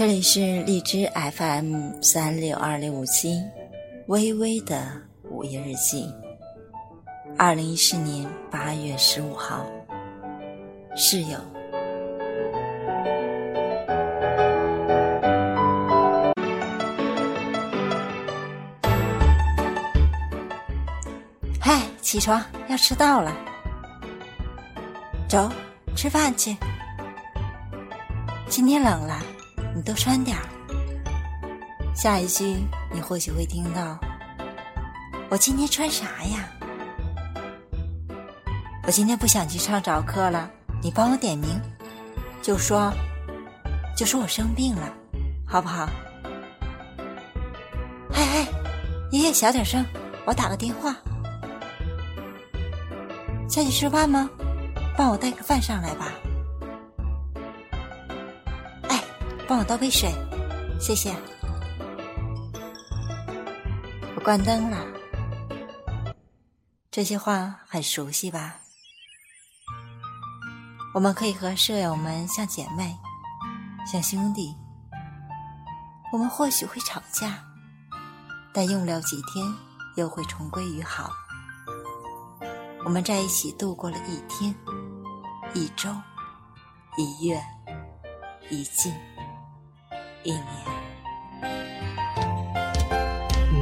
这里是荔枝 FM 三六二六五七，微微的午夜日记。二零一四年八月十五号，室友。嗨，起床，要迟到了。走，吃饭去。今天冷了。你多穿点儿。下一句你或许会听到：“我今天穿啥呀？”我今天不想去上早课了，你帮我点名，就说，就说我生病了，好不好？嘿嘿，爷爷小点声，我打个电话。下去吃饭吗？帮我带个饭上来吧。帮我倒杯水，谢谢。我关灯了。这些话很熟悉吧？我们可以和舍友们像姐妹，像兄弟。我们或许会吵架，但用不了几天又会重归于好。我们在一起度过了一天、一周、一月、一季。一年，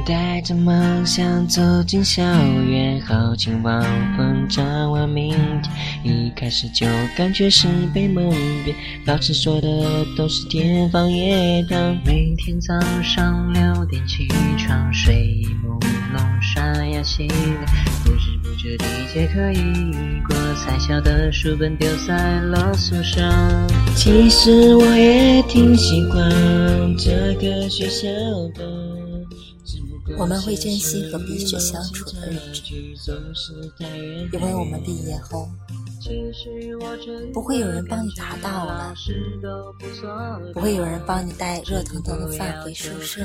带着梦想走进校园，豪情望风展望明天。一开始就感觉是被蒙蔽，老师说的都是天方夜谭。每天早上六点起床，睡意朦胧，刷牙洗脸，不知不觉第一节课已过，才晓得书本丢在了宿舍。其实我也挺习惯这个学校的。我们会珍惜和彼此相处的日子，因为我们毕业后不会有人帮你查到了，不会有人帮你带热腾腾的饭回宿舍，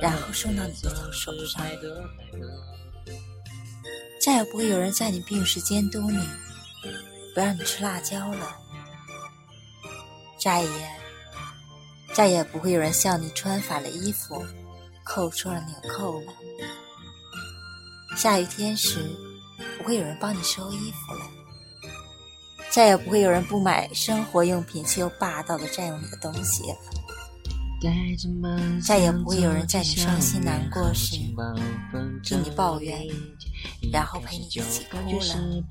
然后送到你的手上，再也不会有人在你病时监督你，不让你吃辣椒了，再也再也不会有人笑你穿反了衣服。扣错了纽扣了。下雨天时，不会有人帮你收衣服了。再也不会有人不买生活用品却又霸道的占用你的东西了。再也不会有人在你伤心难过时听你抱怨，然后陪你一起哭了。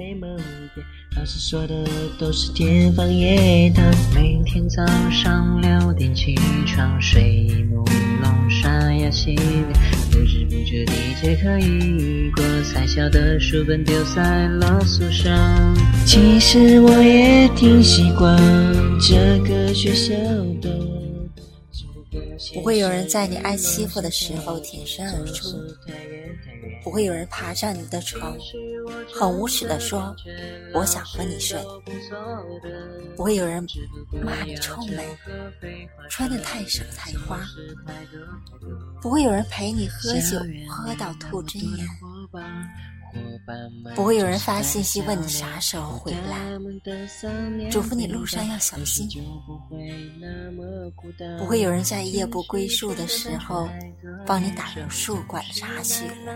老师说的都是天方夜谭。每天早上六点起床，睡意朦胧，刷牙洗脸，不知不觉第一节课已过，才晓得书本丢在了宿舍。其实我也挺习惯这个学校的。不会有人在你挨欺负的时候挺身而出，不会有人爬上你的床，很无耻的说“我想和你睡”，不会有人骂你臭美，穿的太少太花，不会有人陪你喝酒喝到吐真言。不会有人发信息问你啥时候回来，嘱咐你路上要小心。不会有人在夜不归宿的时候帮你打入宿管查询了。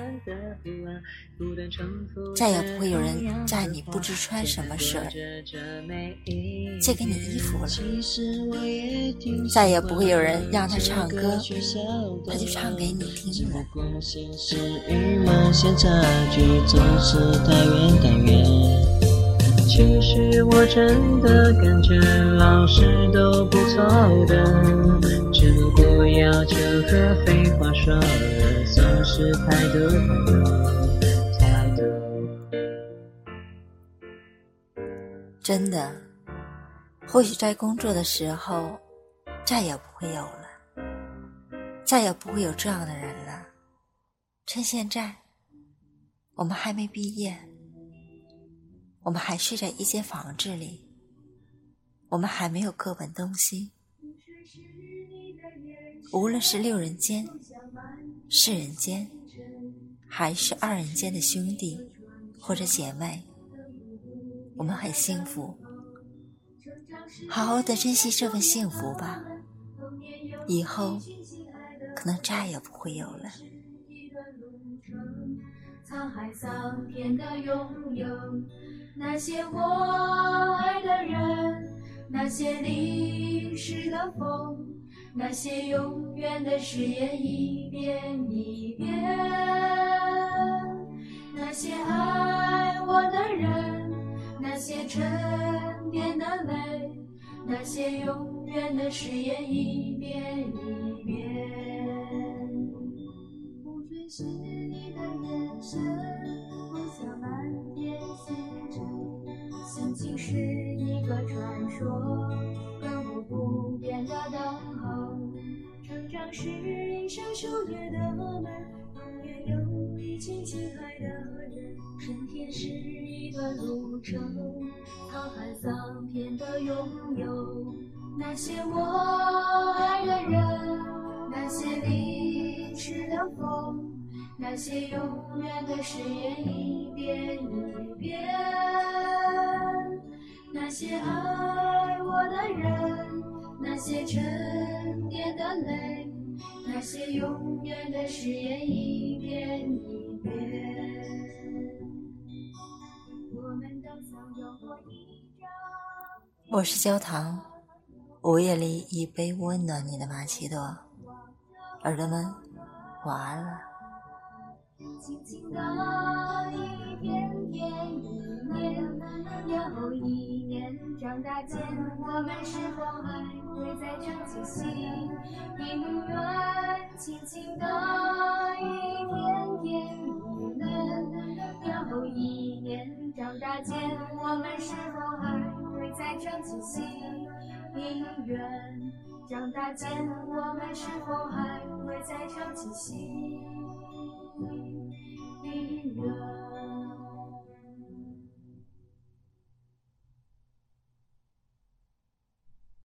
再也不会有人在你不知穿什么时借给你衣服了。再也不会有人让他唱歌，他就唱给你听了。其实我真的感觉老师都不错的，只不过要求和废话说的总是太多太多。真的，或许在工作的时候再也不会有了，再也不会有这样的人了。趁现在。我们还没毕业，我们还睡在一间房子里，我们还没有各奔东西。无论是六人间、四人间，还是二人间的兄弟或者姐妹，我们很幸福。好好的珍惜这份幸福吧，以后可能再也不会有了。沧海桑田的拥有，那些我爱的人，那些淋湿的风，那些永远的誓言一遍一遍，那些爱我的人，那些沉淀的泪，那些永远的誓言一遍一遍。不追是你的眼神，是一个传说，亘古不变的等候。成长是一扇狩猎的门，永远有一群亲爱的人。春天是一段路程，沧海桑田的拥有，那些我爱的人，那些淋湿的风，那些永远的誓言一遍一遍，那些爱我的人，那些沉淀的泪，那些永远的誓言一遍一遍。我们都曾有过一张。我是焦糖，午夜里一杯温暖你的玛奇朵，耳朵们晚安了。轻轻的一天天一，又一年，长大间，我们是否还会再唱起心音乐？轻轻的一天天一年，又一年，长大间，我们是否还会再唱起心音乐？长大间，我们是否还会再唱起心？